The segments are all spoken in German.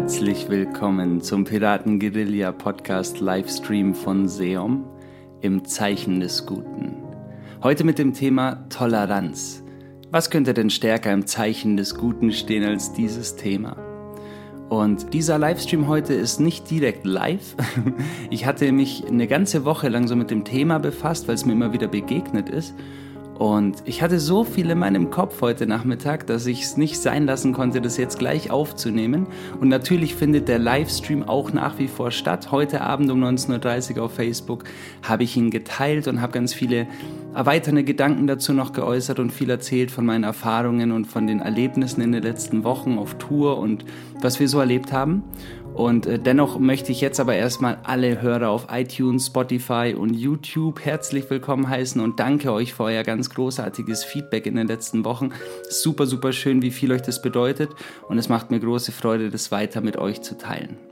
Herzlich willkommen zum Piraten Guerilla Podcast Livestream von Seom im Zeichen des Guten. Heute mit dem Thema Toleranz. Was könnte denn stärker im Zeichen des Guten stehen als dieses Thema? Und dieser Livestream heute ist nicht direkt live. Ich hatte mich eine ganze Woche lang so mit dem Thema befasst, weil es mir immer wieder begegnet ist und ich hatte so viel in meinem Kopf heute Nachmittag, dass ich es nicht sein lassen konnte, das jetzt gleich aufzunehmen. Und natürlich findet der Livestream auch nach wie vor statt. Heute Abend um 19.30 Uhr auf Facebook habe ich ihn geteilt und habe ganz viele erweiternde Gedanken dazu noch geäußert und viel erzählt von meinen Erfahrungen und von den Erlebnissen in den letzten Wochen auf Tour und was wir so erlebt haben. Und äh, dennoch möchte ich jetzt aber erstmal alle Hörer auf iTunes, Spotify und YouTube herzlich willkommen heißen und danke euch für euer ganz großartiges Feedback in den letzten Wochen. Super, super schön, wie viel euch das bedeutet und es macht mir große Freude, das weiter mit euch zu teilen.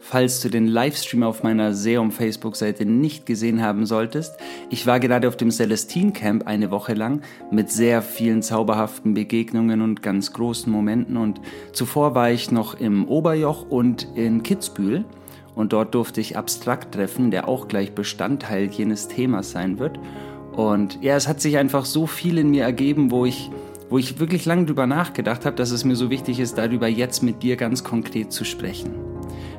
Falls du den Livestream auf meiner Seum Facebook-Seite nicht gesehen haben solltest, ich war gerade auf dem Celestine Camp eine Woche lang mit sehr vielen zauberhaften Begegnungen und ganz großen Momenten und zuvor war ich noch im Oberjoch und in Kitzbühel und dort durfte ich Abstrakt treffen, der auch gleich Bestandteil jenes Themas sein wird. Und ja, es hat sich einfach so viel in mir ergeben, wo ich wo ich wirklich lange drüber nachgedacht habe, dass es mir so wichtig ist, darüber jetzt mit dir ganz konkret zu sprechen.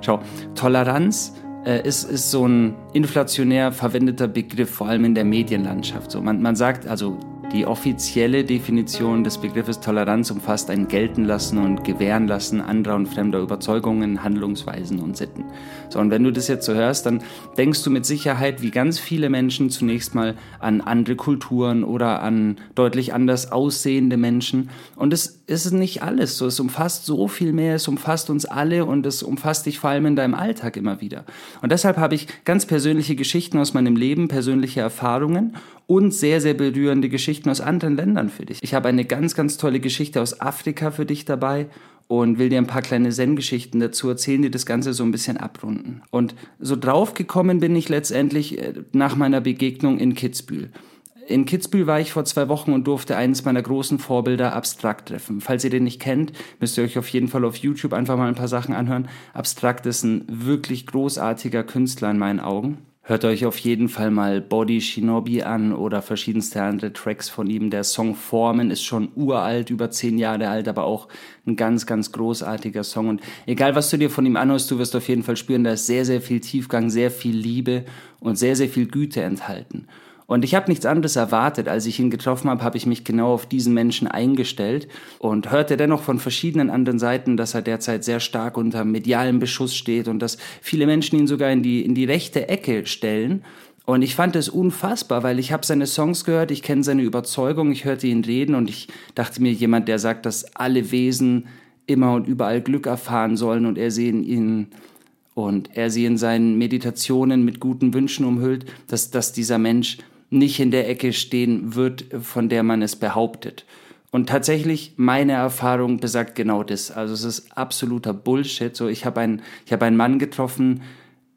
Schau, Toleranz äh, ist, ist so ein inflationär verwendeter Begriff, vor allem in der Medienlandschaft. So, man, man sagt, also die offizielle Definition des Begriffes Toleranz umfasst ein Geltenlassen und Gewährenlassen anderer und fremder Überzeugungen, Handlungsweisen und Sitten. So, und wenn du das jetzt so hörst, dann denkst du mit Sicherheit, wie ganz viele Menschen zunächst mal an andere Kulturen oder an deutlich anders aussehende Menschen. Und es ist nicht alles so. Es umfasst so viel mehr, es umfasst uns alle und es umfasst dich vor allem in deinem Alltag immer wieder. Und deshalb habe ich ganz persönliche Geschichten aus meinem Leben, persönliche Erfahrungen und sehr, sehr berührende Geschichten aus anderen Ländern für dich. Ich habe eine ganz, ganz tolle Geschichte aus Afrika für dich dabei und will dir ein paar kleine Zen-Geschichten dazu erzählen, die das Ganze so ein bisschen abrunden. Und so drauf gekommen bin ich letztendlich äh, nach meiner Begegnung in Kitzbühel. In Kitzbühel war ich vor zwei Wochen und durfte eines meiner großen Vorbilder Abstrakt treffen. Falls ihr den nicht kennt, müsst ihr euch auf jeden Fall auf YouTube einfach mal ein paar Sachen anhören. Abstrakt ist ein wirklich großartiger Künstler in meinen Augen. Hört euch auf jeden Fall mal Body Shinobi an oder verschiedenste andere Tracks von ihm. Der Song Formen ist schon uralt, über zehn Jahre alt, aber auch ein ganz, ganz großartiger Song. Und egal, was du dir von ihm anhörst, du wirst auf jeden Fall spüren, da ist sehr, sehr viel Tiefgang, sehr viel Liebe und sehr, sehr viel Güte enthalten. Und ich habe nichts anderes erwartet. Als ich ihn getroffen habe, habe ich mich genau auf diesen Menschen eingestellt und hörte dennoch von verschiedenen anderen Seiten, dass er derzeit sehr stark unter medialem Beschuss steht und dass viele Menschen ihn sogar in die, in die rechte Ecke stellen. Und ich fand es unfassbar, weil ich habe seine Songs gehört, ich kenne seine Überzeugung, ich hörte ihn reden und ich dachte mir, jemand, der sagt, dass alle Wesen immer und überall Glück erfahren sollen und er sehen ihn und er sie in seinen Meditationen mit guten Wünschen umhüllt, dass, dass dieser Mensch nicht in der Ecke stehen wird, von der man es behauptet. Und tatsächlich, meine Erfahrung besagt genau das. Also es ist absoluter Bullshit. So, ich habe einen, ich habe einen Mann getroffen,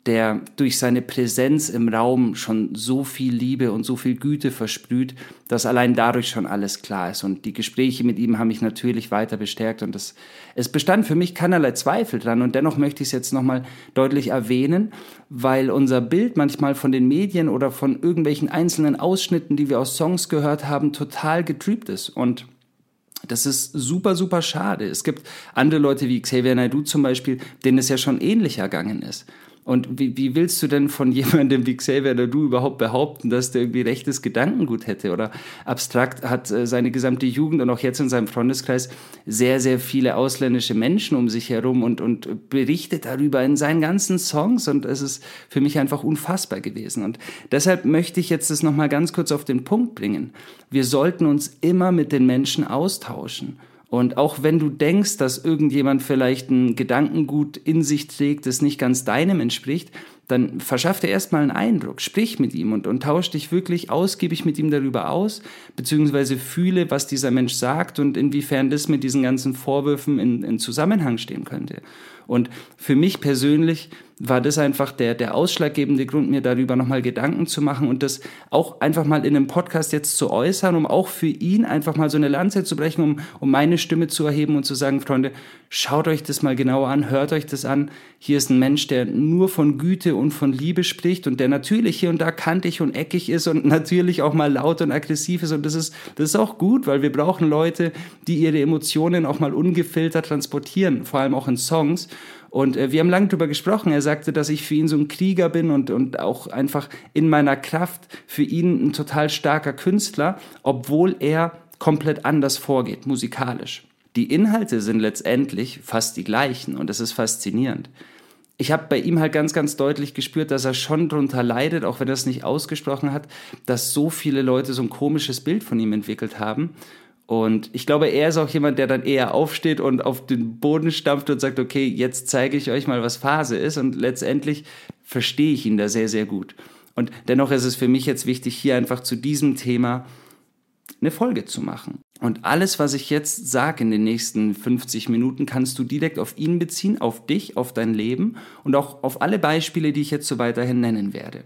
der durch seine Präsenz im Raum schon so viel Liebe und so viel Güte versprüht, dass allein dadurch schon alles klar ist. Und die Gespräche mit ihm haben mich natürlich weiter bestärkt und das, es bestand für mich keinerlei Zweifel dran. Und dennoch möchte ich es jetzt nochmal deutlich erwähnen, weil unser Bild manchmal von den Medien oder von irgendwelchen einzelnen Ausschnitten, die wir aus Songs gehört haben, total getrübt ist. Und das ist super, super schade. Es gibt andere Leute wie Xavier Naidoo zum Beispiel, denen es ja schon ähnlich ergangen ist. Und wie, wie willst du denn von jemandem wie Xavier oder du überhaupt behaupten, dass der irgendwie rechtes Gedankengut hätte? Oder abstrakt hat äh, seine gesamte Jugend und auch jetzt in seinem Freundeskreis sehr, sehr viele ausländische Menschen um sich herum und, und berichtet darüber in seinen ganzen Songs. Und es ist für mich einfach unfassbar gewesen. Und deshalb möchte ich jetzt das nochmal ganz kurz auf den Punkt bringen. Wir sollten uns immer mit den Menschen austauschen. Und auch wenn du denkst, dass irgendjemand vielleicht ein Gedankengut in sich trägt, das nicht ganz deinem entspricht, dann verschaff dir erstmal einen Eindruck, sprich mit ihm und, und tausch dich wirklich ausgiebig mit ihm darüber aus, beziehungsweise fühle, was dieser Mensch sagt und inwiefern das mit diesen ganzen Vorwürfen in, in Zusammenhang stehen könnte. Und für mich persönlich war das einfach der, der ausschlaggebende Grund, mir darüber nochmal Gedanken zu machen und das auch einfach mal in einem Podcast jetzt zu äußern, um auch für ihn einfach mal so eine Lanze zu brechen, um, um meine Stimme zu erheben und zu sagen, Freunde, schaut euch das mal genauer an, hört euch das an. Hier ist ein Mensch, der nur von Güte und von Liebe spricht und der natürlich hier und da kantig und eckig ist und natürlich auch mal laut und aggressiv ist und das ist, das ist auch gut, weil wir brauchen Leute, die ihre Emotionen auch mal ungefiltert transportieren, vor allem auch in Songs. Und äh, wir haben lange darüber gesprochen. Er sagte, dass ich für ihn so ein Krieger bin und, und auch einfach in meiner Kraft für ihn ein total starker Künstler, obwohl er komplett anders vorgeht, musikalisch. Die Inhalte sind letztendlich fast die gleichen und das ist faszinierend. Ich habe bei ihm halt ganz, ganz deutlich gespürt, dass er schon darunter leidet, auch wenn er es nicht ausgesprochen hat, dass so viele Leute so ein komisches Bild von ihm entwickelt haben und ich glaube, er ist auch jemand, der dann eher aufsteht und auf den Boden stampft und sagt, okay, jetzt zeige ich euch mal, was Phase ist. Und letztendlich verstehe ich ihn da sehr, sehr gut. Und dennoch ist es für mich jetzt wichtig, hier einfach zu diesem Thema eine Folge zu machen. Und alles, was ich jetzt sage in den nächsten 50 Minuten, kannst du direkt auf ihn beziehen, auf dich, auf dein Leben und auch auf alle Beispiele, die ich jetzt so weiterhin nennen werde.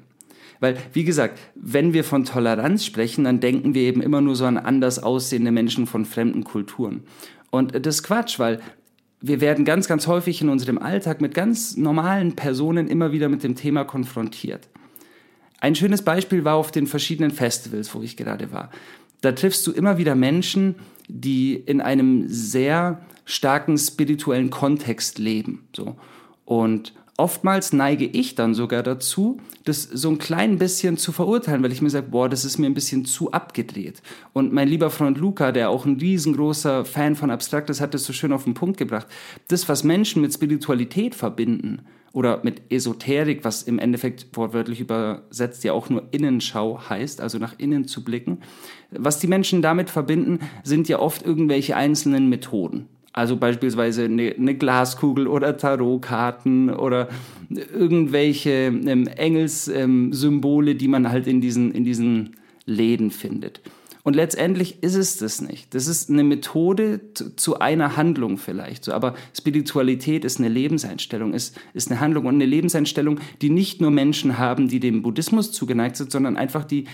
Weil, wie gesagt, wenn wir von Toleranz sprechen, dann denken wir eben immer nur so an anders aussehende Menschen von fremden Kulturen. Und das ist Quatsch, weil wir werden ganz, ganz häufig in unserem Alltag mit ganz normalen Personen immer wieder mit dem Thema konfrontiert. Ein schönes Beispiel war auf den verschiedenen Festivals, wo ich gerade war. Da triffst du immer wieder Menschen, die in einem sehr starken spirituellen Kontext leben. So. Und oftmals neige ich dann sogar dazu, das so ein klein bisschen zu verurteilen, weil ich mir sage, boah, das ist mir ein bisschen zu abgedreht. Und mein lieber Freund Luca, der auch ein riesengroßer Fan von Abstraktes, hat das so schön auf den Punkt gebracht. Das, was Menschen mit Spiritualität verbinden oder mit Esoterik, was im Endeffekt wortwörtlich übersetzt ja auch nur Innenschau heißt, also nach innen zu blicken, was die Menschen damit verbinden, sind ja oft irgendwelche einzelnen Methoden. Also beispielsweise eine, eine Glaskugel oder Tarotkarten oder irgendwelche ähm, Engelssymbole, ähm, die man halt in diesen, in diesen Läden findet. Und letztendlich ist es das nicht. Das ist eine Methode zu einer Handlung vielleicht. So, aber Spiritualität ist eine Lebenseinstellung, ist, ist eine Handlung und eine Lebenseinstellung, die nicht nur Menschen haben, die dem Buddhismus zugeneigt sind, sondern einfach die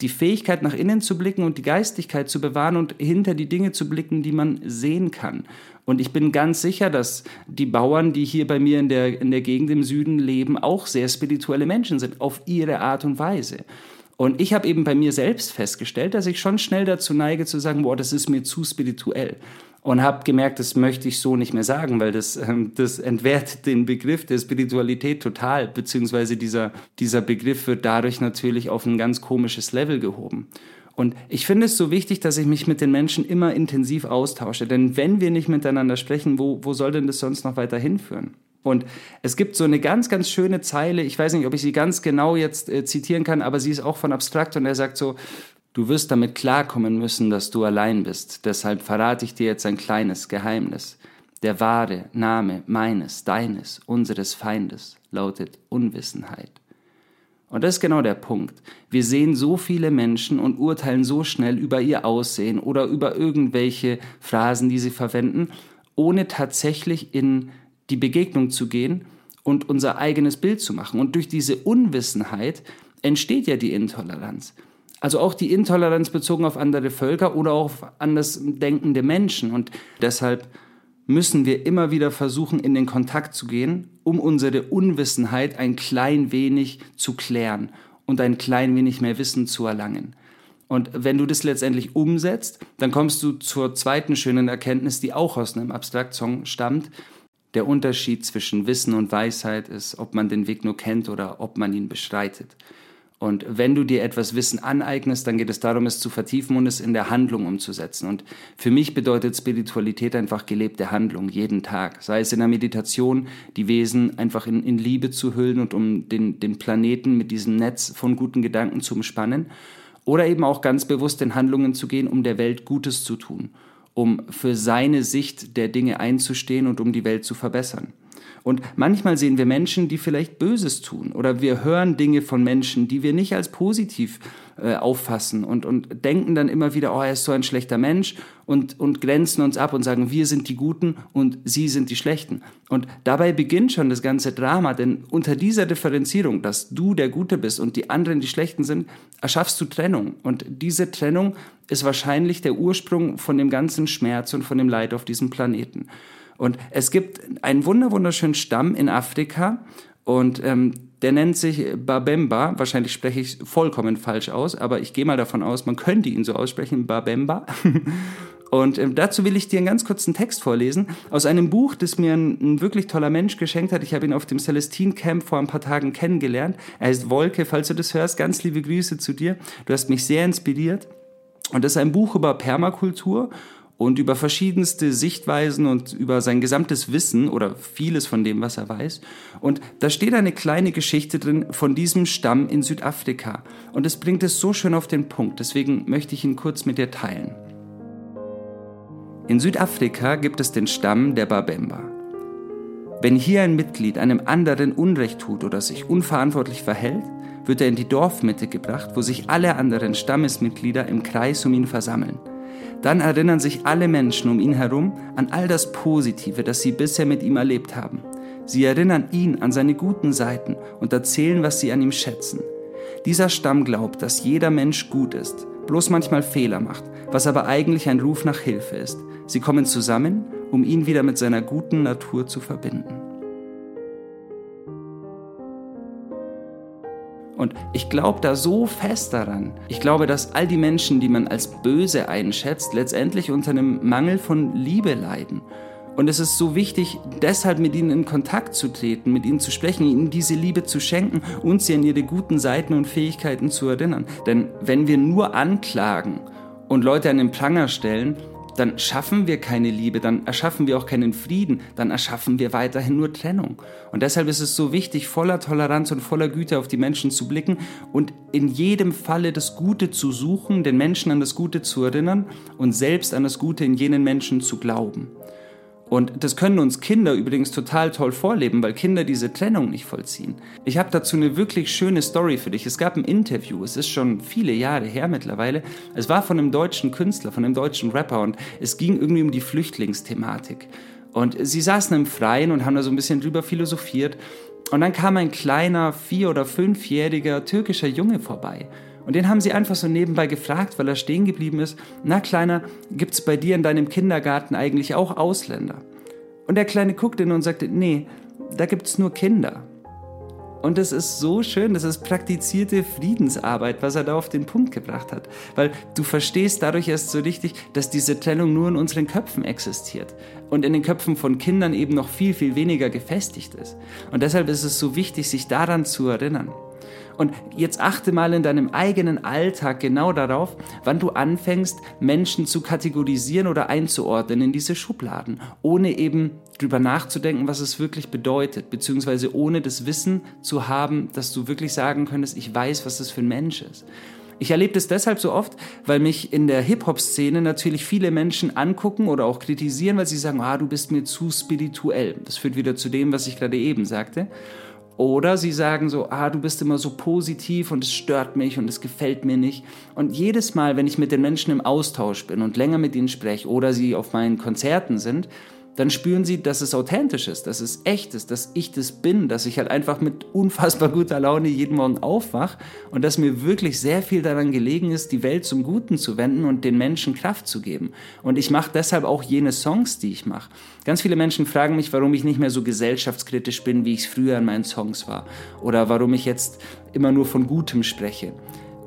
die Fähigkeit nach innen zu blicken und die Geistigkeit zu bewahren und hinter die Dinge zu blicken, die man sehen kann. Und ich bin ganz sicher, dass die Bauern, die hier bei mir in der, in der Gegend im Süden leben, auch sehr spirituelle Menschen sind, auf ihre Art und Weise. Und ich habe eben bei mir selbst festgestellt, dass ich schon schnell dazu neige zu sagen, boah, das ist mir zu spirituell und habe gemerkt, das möchte ich so nicht mehr sagen, weil das, ähm, das entwertet den Begriff der Spiritualität total, beziehungsweise dieser, dieser Begriff wird dadurch natürlich auf ein ganz komisches Level gehoben. Und ich finde es so wichtig, dass ich mich mit den Menschen immer intensiv austausche, denn wenn wir nicht miteinander sprechen, wo, wo soll denn das sonst noch weiter hinführen? Und es gibt so eine ganz, ganz schöne Zeile, ich weiß nicht, ob ich sie ganz genau jetzt äh, zitieren kann, aber sie ist auch von Abstrakt und er sagt so, Du wirst damit klarkommen müssen, dass du allein bist. Deshalb verrate ich dir jetzt ein kleines Geheimnis. Der wahre Name meines, deines, unseres Feindes lautet Unwissenheit. Und das ist genau der Punkt. Wir sehen so viele Menschen und urteilen so schnell über ihr Aussehen oder über irgendwelche Phrasen, die sie verwenden, ohne tatsächlich in die Begegnung zu gehen und unser eigenes Bild zu machen. Und durch diese Unwissenheit entsteht ja die Intoleranz. Also auch die Intoleranz bezogen auf andere Völker oder auch auf anders denkende Menschen. Und deshalb müssen wir immer wieder versuchen, in den Kontakt zu gehen, um unsere Unwissenheit ein klein wenig zu klären und ein klein wenig mehr Wissen zu erlangen. Und wenn du das letztendlich umsetzt, dann kommst du zur zweiten schönen Erkenntnis, die auch aus einem Abstrakt-Song stammt. Der Unterschied zwischen Wissen und Weisheit ist, ob man den Weg nur kennt oder ob man ihn beschreitet. Und wenn du dir etwas Wissen aneignest, dann geht es darum, es zu vertiefen und es in der Handlung umzusetzen. Und für mich bedeutet Spiritualität einfach gelebte Handlung, jeden Tag. Sei es in der Meditation, die Wesen einfach in, in Liebe zu hüllen und um den, den Planeten mit diesem Netz von guten Gedanken zu umspannen. Oder eben auch ganz bewusst in Handlungen zu gehen, um der Welt Gutes zu tun, um für seine Sicht der Dinge einzustehen und um die Welt zu verbessern. Und manchmal sehen wir Menschen, die vielleicht Böses tun oder wir hören Dinge von Menschen, die wir nicht als positiv äh, auffassen und, und denken dann immer wieder, oh, er ist so ein schlechter Mensch und, und grenzen uns ab und sagen, wir sind die Guten und sie sind die Schlechten. Und dabei beginnt schon das ganze Drama, denn unter dieser Differenzierung, dass du der Gute bist und die anderen die Schlechten sind, erschaffst du Trennung. Und diese Trennung ist wahrscheinlich der Ursprung von dem ganzen Schmerz und von dem Leid auf diesem Planeten. Und es gibt einen wunderschönen Stamm in Afrika und ähm, der nennt sich Babemba. Wahrscheinlich spreche ich vollkommen falsch aus, aber ich gehe mal davon aus, man könnte ihn so aussprechen, Babemba. Und ähm, dazu will ich dir einen ganz kurzen Text vorlesen aus einem Buch, das mir ein, ein wirklich toller Mensch geschenkt hat. Ich habe ihn auf dem Celestine Camp vor ein paar Tagen kennengelernt. Er heißt Wolke, falls du das hörst, ganz liebe Grüße zu dir. Du hast mich sehr inspiriert. Und das ist ein Buch über Permakultur und über verschiedenste Sichtweisen und über sein gesamtes Wissen oder vieles von dem, was er weiß. Und da steht eine kleine Geschichte drin von diesem Stamm in Südafrika. Und es bringt es so schön auf den Punkt. Deswegen möchte ich ihn kurz mit dir teilen. In Südafrika gibt es den Stamm der Babemba. Wenn hier ein Mitglied einem anderen Unrecht tut oder sich unverantwortlich verhält, wird er in die Dorfmitte gebracht, wo sich alle anderen Stammesmitglieder im Kreis um ihn versammeln. Dann erinnern sich alle Menschen um ihn herum an all das Positive, das sie bisher mit ihm erlebt haben. Sie erinnern ihn an seine guten Seiten und erzählen, was sie an ihm schätzen. Dieser Stamm glaubt, dass jeder Mensch gut ist, bloß manchmal Fehler macht, was aber eigentlich ein Ruf nach Hilfe ist. Sie kommen zusammen, um ihn wieder mit seiner guten Natur zu verbinden. Und ich glaube da so fest daran. Ich glaube, dass all die Menschen, die man als böse einschätzt, letztendlich unter einem Mangel von Liebe leiden. Und es ist so wichtig, deshalb mit ihnen in Kontakt zu treten, mit ihnen zu sprechen, ihnen diese Liebe zu schenken und sie an ihre guten Seiten und Fähigkeiten zu erinnern. Denn wenn wir nur anklagen und Leute an den Pranger stellen, dann schaffen wir keine Liebe, dann erschaffen wir auch keinen Frieden, dann erschaffen wir weiterhin nur Trennung. Und deshalb ist es so wichtig, voller Toleranz und voller Güte auf die Menschen zu blicken und in jedem Falle das Gute zu suchen, den Menschen an das Gute zu erinnern und selbst an das Gute in jenen Menschen zu glauben. Und das können uns Kinder übrigens total toll vorleben, weil Kinder diese Trennung nicht vollziehen. Ich habe dazu eine wirklich schöne Story für dich. Es gab ein Interview, es ist schon viele Jahre her mittlerweile. Es war von einem deutschen Künstler, von einem deutschen Rapper und es ging irgendwie um die Flüchtlingsthematik. Und sie saßen im Freien und haben da so ein bisschen drüber philosophiert. Und dann kam ein kleiner, vier- oder fünfjähriger türkischer Junge vorbei. Und den haben sie einfach so nebenbei gefragt, weil er stehen geblieben ist, na Kleiner, gibt's bei dir in deinem Kindergarten eigentlich auch Ausländer? Und der Kleine guckte ihn und sagte, nee, da gibt's nur Kinder. Und das ist so schön, das ist praktizierte Friedensarbeit, was er da auf den Punkt gebracht hat. Weil du verstehst dadurch erst so richtig, dass diese Trennung nur in unseren Köpfen existiert und in den Köpfen von Kindern eben noch viel, viel weniger gefestigt ist. Und deshalb ist es so wichtig, sich daran zu erinnern. Und jetzt achte mal in deinem eigenen Alltag genau darauf, wann du anfängst, Menschen zu kategorisieren oder einzuordnen in diese Schubladen, ohne eben drüber nachzudenken, was es wirklich bedeutet, beziehungsweise ohne das Wissen zu haben, dass du wirklich sagen könntest, ich weiß, was das für ein Mensch ist. Ich erlebe das deshalb so oft, weil mich in der Hip-Hop-Szene natürlich viele Menschen angucken oder auch kritisieren, weil sie sagen, ah, du bist mir zu spirituell. Das führt wieder zu dem, was ich gerade eben sagte. Oder sie sagen so, ah, du bist immer so positiv und es stört mich und es gefällt mir nicht. Und jedes Mal, wenn ich mit den Menschen im Austausch bin und länger mit ihnen spreche oder sie auf meinen Konzerten sind, dann spüren sie, dass es authentisch ist, dass es echt ist, dass ich das bin, dass ich halt einfach mit unfassbar guter Laune jeden Morgen aufwach und dass mir wirklich sehr viel daran gelegen ist, die Welt zum Guten zu wenden und den Menschen Kraft zu geben. Und ich mache deshalb auch jene Songs, die ich mache. Ganz viele Menschen fragen mich, warum ich nicht mehr so gesellschaftskritisch bin, wie ich es früher in meinen Songs war. Oder warum ich jetzt immer nur von Gutem spreche.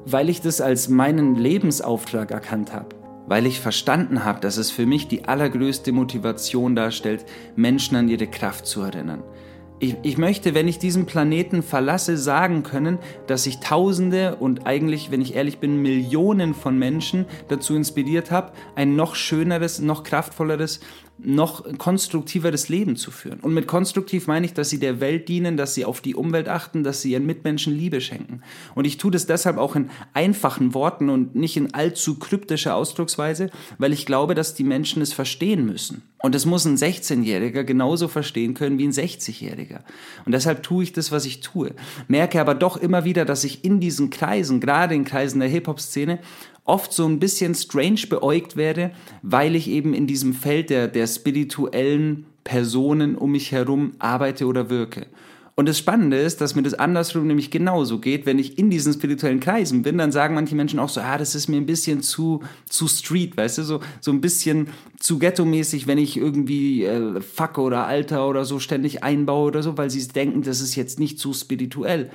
Weil ich das als meinen Lebensauftrag erkannt habe weil ich verstanden habe, dass es für mich die allergrößte Motivation darstellt, Menschen an ihre Kraft zu erinnern. Ich, ich, möchte, wenn ich diesen Planeten verlasse, sagen können, dass ich Tausende und eigentlich, wenn ich ehrlich bin, Millionen von Menschen dazu inspiriert habe, ein noch schöneres, noch kraftvolleres, noch konstruktiveres Leben zu führen. Und mit konstruktiv meine ich, dass sie der Welt dienen, dass sie auf die Umwelt achten, dass sie ihren Mitmenschen Liebe schenken. Und ich tue das deshalb auch in einfachen Worten und nicht in allzu kryptischer Ausdrucksweise, weil ich glaube, dass die Menschen es verstehen müssen. Und das muss ein 16-Jähriger genauso verstehen können wie ein 60-Jähriger. Und deshalb tue ich das, was ich tue. Merke aber doch immer wieder, dass ich in diesen Kreisen, gerade in Kreisen der Hip-Hop-Szene, oft so ein bisschen strange beäugt werde, weil ich eben in diesem Feld der, der spirituellen Personen um mich herum arbeite oder wirke. Und das Spannende ist, dass mir das andersrum nämlich genauso geht. Wenn ich in diesen spirituellen Kreisen bin, dann sagen manche Menschen auch so, ah, das ist mir ein bisschen zu, zu street, weißt du, so, so ein bisschen zu ghetto-mäßig, wenn ich irgendwie äh, Fuck oder Alter oder so ständig einbaue oder so, weil sie denken, das ist jetzt nicht zu spirituell.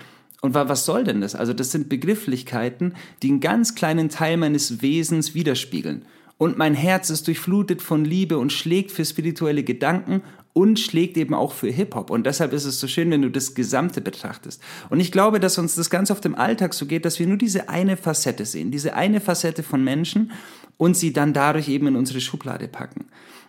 Und was soll denn das? Also das sind Begrifflichkeiten, die einen ganz kleinen Teil meines Wesens widerspiegeln. Und mein Herz ist durchflutet von Liebe und schlägt für spirituelle Gedanken und schlägt eben auch für Hip-Hop. Und deshalb ist es so schön, wenn du das Gesamte betrachtest. Und ich glaube, dass uns das ganz oft im Alltag so geht, dass wir nur diese eine Facette sehen, diese eine Facette von Menschen und sie dann dadurch eben in unsere Schublade packen.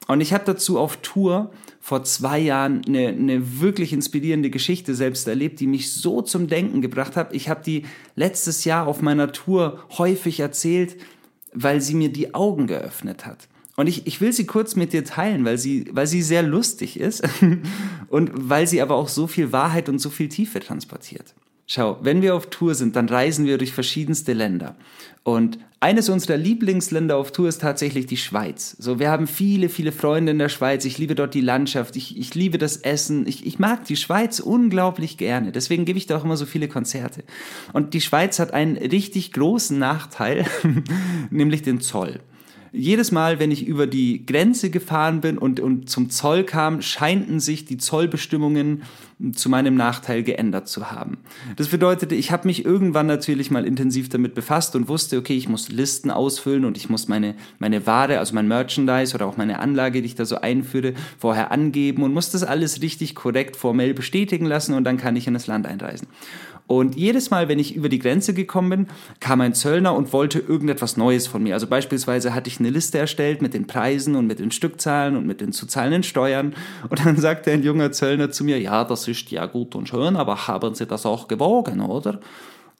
Und ich habe dazu auf Tour vor zwei Jahren eine, eine wirklich inspirierende Geschichte selbst erlebt, die mich so zum Denken gebracht hat. Ich habe die letztes Jahr auf meiner Tour häufig erzählt, weil sie mir die Augen geöffnet hat. Und ich, ich will sie kurz mit dir teilen, weil sie, weil sie sehr lustig ist und weil sie aber auch so viel Wahrheit und so viel Tiefe transportiert. Schau, wenn wir auf Tour sind, dann reisen wir durch verschiedenste Länder. Und eines unserer Lieblingsländer auf Tour ist tatsächlich die Schweiz. So, wir haben viele, viele Freunde in der Schweiz. Ich liebe dort die Landschaft. Ich, ich liebe das Essen. Ich, ich mag die Schweiz unglaublich gerne. Deswegen gebe ich da auch immer so viele Konzerte. Und die Schweiz hat einen richtig großen Nachteil, nämlich den Zoll jedes Mal, wenn ich über die Grenze gefahren bin und, und zum Zoll kam, scheinten sich die Zollbestimmungen zu meinem Nachteil geändert zu haben. Das bedeutete, ich habe mich irgendwann natürlich mal intensiv damit befasst und wusste, okay, ich muss Listen ausfüllen und ich muss meine, meine Ware, also mein Merchandise oder auch meine Anlage, die ich da so einführe, vorher angeben und muss das alles richtig korrekt formell bestätigen lassen und dann kann ich in das Land einreisen. Und jedes Mal, wenn ich über die Grenze gekommen bin, kam ein Zöllner und wollte irgendetwas Neues von mir. Also beispielsweise hatte ich eine Liste erstellt mit den Preisen und mit den Stückzahlen und mit den zu zahlenden Steuern. Und dann sagte ein junger Zöllner zu mir, ja, das ist ja gut und schön, aber haben Sie das auch gewogen, oder?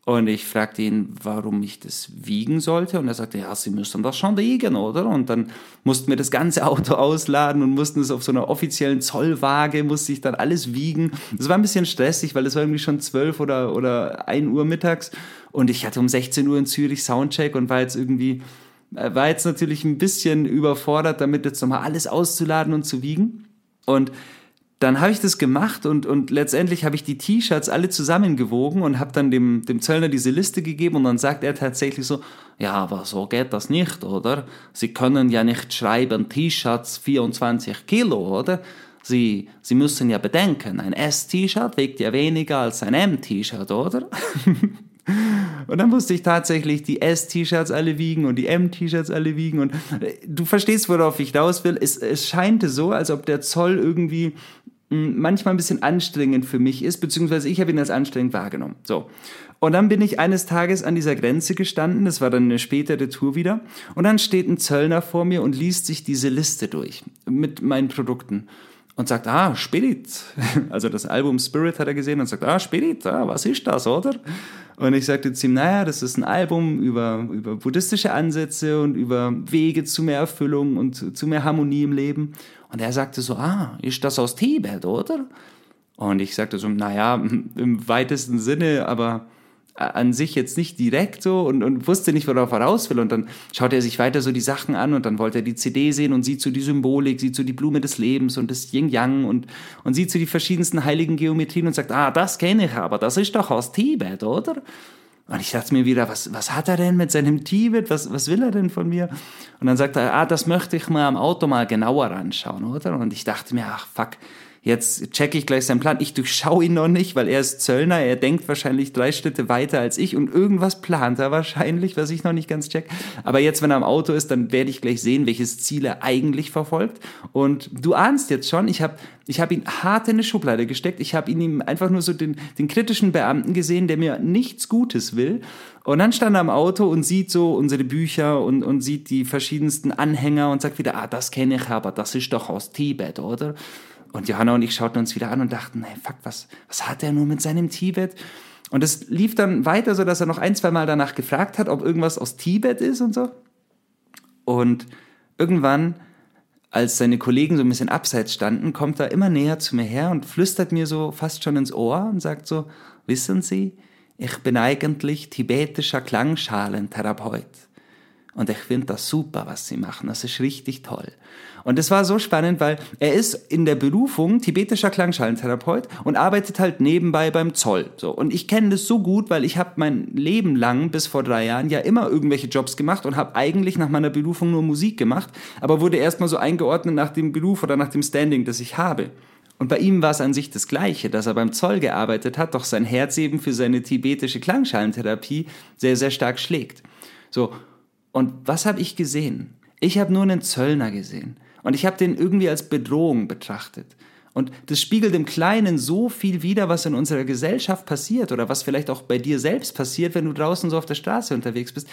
Und ich fragte ihn, warum ich das wiegen sollte. Und er sagte, ja, Sie müssen das schon wiegen, oder? Und dann mussten wir das ganze Auto ausladen und mussten es auf so einer offiziellen Zollwaage, musste ich dann alles wiegen. Das war ein bisschen stressig, weil es war irgendwie schon zwölf oder, oder ein Uhr mittags. Und ich hatte um 16 Uhr in Zürich Soundcheck und war jetzt irgendwie, äh, war jetzt natürlich ein bisschen überfordert, damit jetzt nochmal alles auszuladen und zu wiegen. Und dann habe ich das gemacht und, und letztendlich habe ich die T-Shirts alle zusammengewogen und habe dann dem, dem Zöllner diese Liste gegeben und dann sagt er tatsächlich so, ja, aber so geht das nicht, oder? Sie können ja nicht schreiben T-Shirts 24 Kilo, oder? Sie, Sie müssen ja bedenken, ein S-T-Shirt wiegt ja weniger als ein M-T-Shirt, oder? Und dann musste ich tatsächlich die S-T-Shirts alle wiegen und die M-T-Shirts alle wiegen. Und äh, du verstehst, worauf ich hinaus will. Es, es scheinte so, als ob der Zoll irgendwie manchmal ein bisschen anstrengend für mich ist, beziehungsweise ich habe ihn als anstrengend wahrgenommen. So. Und dann bin ich eines Tages an dieser Grenze gestanden, das war dann eine spätere Tour wieder, und dann steht ein Zöllner vor mir und liest sich diese Liste durch mit meinen Produkten und sagt, ah, Spirit. Also das Album Spirit hat er gesehen und sagt, ah, Spirit, ah, was ist das, oder? Und ich sagte zu ihm, naja, das ist ein Album über, über buddhistische Ansätze und über Wege zu mehr Erfüllung und zu mehr Harmonie im Leben. Und er sagte so, ah, ist das aus Tibet, oder? Und ich sagte so, naja, im weitesten Sinne, aber an sich jetzt nicht direkt so und, und wusste nicht, worauf er raus will. Und dann schaute er sich weiter so die Sachen an und dann wollte er die CD sehen und sieht so die Symbolik, sieht so die Blume des Lebens und das Yin-Yang und, und sieht so die verschiedensten heiligen Geometrien und sagt, ah, das kenne ich aber, das ist doch aus Tibet, oder? Und ich dachte mir wieder, was, was hat er denn mit seinem Tibet? Was, was will er denn von mir? Und dann sagt er, ah, das möchte ich mir am Auto mal genauer anschauen, oder? Und ich dachte mir, ach, fuck, Jetzt checke ich gleich seinen Plan. Ich durchschaue ihn noch nicht, weil er ist Zöllner. Er denkt wahrscheinlich drei Schritte weiter als ich und irgendwas plant er wahrscheinlich, was ich noch nicht ganz check. Aber jetzt, wenn er am Auto ist, dann werde ich gleich sehen, welches Ziel er eigentlich verfolgt. Und du ahnst jetzt schon, ich habe ich hab ihn hart in eine Schublade gesteckt. Ich habe ihn ihm einfach nur so den, den kritischen Beamten gesehen, der mir nichts Gutes will. Und dann stand er am Auto und sieht so unsere Bücher und, und sieht die verschiedensten Anhänger und sagt wieder, ah, das kenne ich aber, das ist doch aus Tibet, oder? Und Johanna und ich schauten uns wieder an und dachten, hey, fuck, was, was hat er nur mit seinem Tibet? Und es lief dann weiter, so dass er noch ein, zwei Mal danach gefragt hat, ob irgendwas aus Tibet ist und so. Und irgendwann, als seine Kollegen so ein bisschen abseits standen, kommt er immer näher zu mir her und flüstert mir so fast schon ins Ohr und sagt so, wissen Sie, ich bin eigentlich tibetischer Klangschalentherapeut. Und ich finde das super, was sie machen. Das ist richtig toll. Und es war so spannend, weil er ist in der Berufung tibetischer Klangschallentherapeut und arbeitet halt nebenbei beim Zoll. So. Und ich kenne das so gut, weil ich habe mein Leben lang bis vor drei Jahren ja immer irgendwelche Jobs gemacht und habe eigentlich nach meiner Berufung nur Musik gemacht, aber wurde erstmal so eingeordnet nach dem Beruf oder nach dem Standing, das ich habe. Und bei ihm war es an sich das Gleiche, dass er beim Zoll gearbeitet hat, doch sein Herz eben für seine tibetische Klangschalentherapie sehr, sehr stark schlägt. So. Und was habe ich gesehen? Ich habe nur einen Zöllner gesehen. Und ich habe den irgendwie als Bedrohung betrachtet. Und das spiegelt im Kleinen so viel wider, was in unserer Gesellschaft passiert oder was vielleicht auch bei dir selbst passiert, wenn du draußen so auf der Straße unterwegs bist.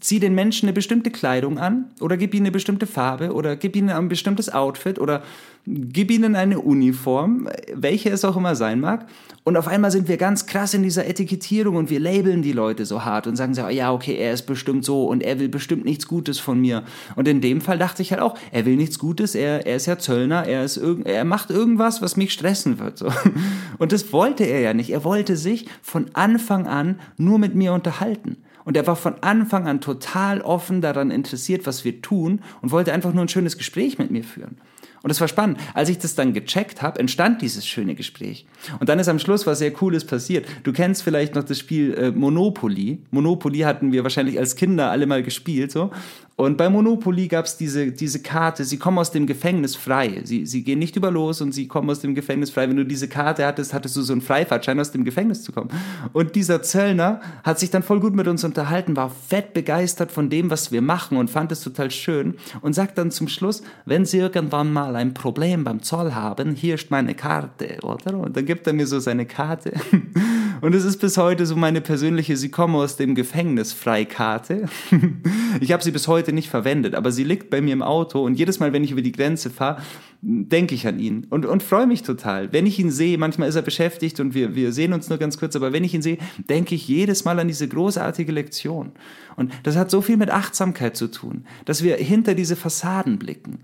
Zieh den Menschen eine bestimmte Kleidung an oder gib ihnen eine bestimmte Farbe oder gib ihnen ein bestimmtes Outfit oder gib ihnen eine Uniform, welche es auch immer sein mag. Und auf einmal sind wir ganz krass in dieser Etikettierung und wir labeln die Leute so hart und sagen so, ja, okay, er ist bestimmt so und er will bestimmt nichts Gutes von mir. Und in dem Fall dachte ich halt auch, er will nichts Gutes, er, er ist ja Zöllner, er, ist irg er macht irgendwas, was mich stressen wird. So. Und das wollte er ja nicht. Er wollte sich von Anfang an nur mit mir unterhalten. Und er war von Anfang an total offen daran interessiert, was wir tun und wollte einfach nur ein schönes Gespräch mit mir führen. Und es war spannend. Als ich das dann gecheckt habe, entstand dieses schöne Gespräch. Und dann ist am Schluss was sehr Cooles passiert. Du kennst vielleicht noch das Spiel äh, Monopoly. Monopoly hatten wir wahrscheinlich als Kinder alle mal gespielt. So. Und bei Monopoly gab es diese, diese Karte, sie kommen aus dem Gefängnis frei. Sie, sie gehen nicht über los und sie kommen aus dem Gefängnis frei. Wenn du diese Karte hattest, hattest du so einen Freifahrtschein aus dem Gefängnis zu kommen. Und dieser Zöllner hat sich dann voll gut mit uns unterhalten, war fett begeistert von dem, was wir machen und fand es total schön und sagt dann zum Schluss, wenn Sie irgendwann mal ein Problem beim Zoll haben, hier ist meine Karte, oder? Und dann gibt er mir so seine Karte. Und es ist bis heute so meine persönliche Sie kommen aus dem Gefängnis Freikarte. Ich habe sie bis heute nicht verwendet, aber sie liegt bei mir im Auto und jedes Mal, wenn ich über die Grenze fahre, denke ich an ihn und, und freue mich total. Wenn ich ihn sehe, manchmal ist er beschäftigt und wir, wir sehen uns nur ganz kurz, aber wenn ich ihn sehe, denke ich jedes Mal an diese großartige Lektion. Und das hat so viel mit Achtsamkeit zu tun, dass wir hinter diese Fassaden blicken.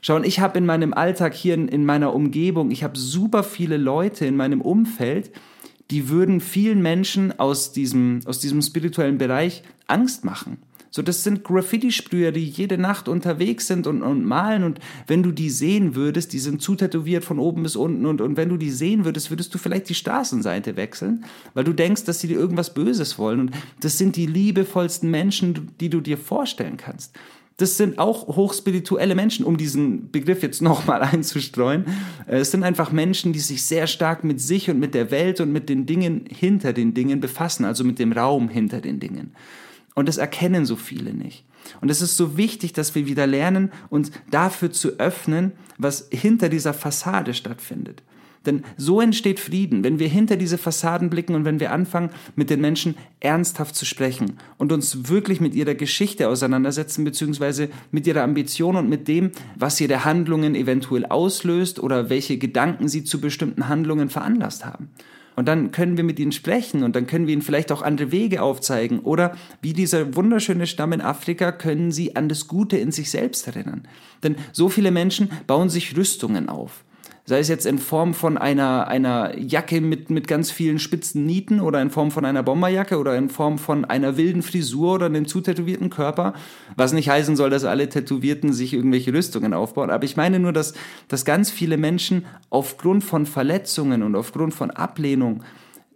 Schauen, ich habe in meinem Alltag hier in, in meiner Umgebung, ich habe super viele Leute in meinem Umfeld, die würden vielen Menschen aus diesem, aus diesem spirituellen Bereich Angst machen. So, das sind Graffiti-Sprüher, die jede Nacht unterwegs sind und, und malen. Und wenn du die sehen würdest, die sind zutätowiert von oben bis unten. Und, und wenn du die sehen würdest, würdest du vielleicht die Straßenseite wechseln, weil du denkst, dass sie dir irgendwas Böses wollen. Und das sind die liebevollsten Menschen, die du dir vorstellen kannst das sind auch hochspirituelle Menschen, um diesen Begriff jetzt nochmal einzustreuen. Äh, es sind einfach Menschen, die sich sehr stark mit sich und mit der Welt und mit den Dingen hinter den Dingen befassen, also mit dem Raum hinter den Dingen. Und das erkennen so viele nicht. Und es ist so wichtig, dass wir wieder lernen, uns dafür zu öffnen, was hinter dieser Fassade stattfindet. Denn so entsteht Frieden, wenn wir hinter diese Fassaden blicken und wenn wir anfangen, mit den Menschen ernsthaft zu sprechen und uns wirklich mit ihrer Geschichte auseinandersetzen, beziehungsweise mit ihrer Ambition und mit dem, was ihre Handlungen eventuell auslöst oder welche Gedanken sie zu bestimmten Handlungen veranlasst haben. Und dann können wir mit ihnen sprechen und dann können wir ihnen vielleicht auch andere Wege aufzeigen. Oder wie dieser wunderschöne Stamm in Afrika können sie an das Gute in sich selbst erinnern. Denn so viele Menschen bauen sich Rüstungen auf. Sei es jetzt in Form von einer, einer Jacke mit, mit ganz vielen spitzen Nieten oder in Form von einer Bomberjacke oder in Form von einer wilden Frisur oder einem zutätowierten Körper. Was nicht heißen soll, dass alle Tätowierten sich irgendwelche Rüstungen aufbauen. Aber ich meine nur, dass, dass ganz viele Menschen aufgrund von Verletzungen und aufgrund von Ablehnung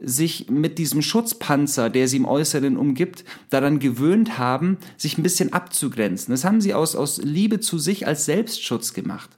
sich mit diesem Schutzpanzer, der sie im Äußeren umgibt, daran gewöhnt haben, sich ein bisschen abzugrenzen. Das haben sie aus, aus Liebe zu sich als Selbstschutz gemacht.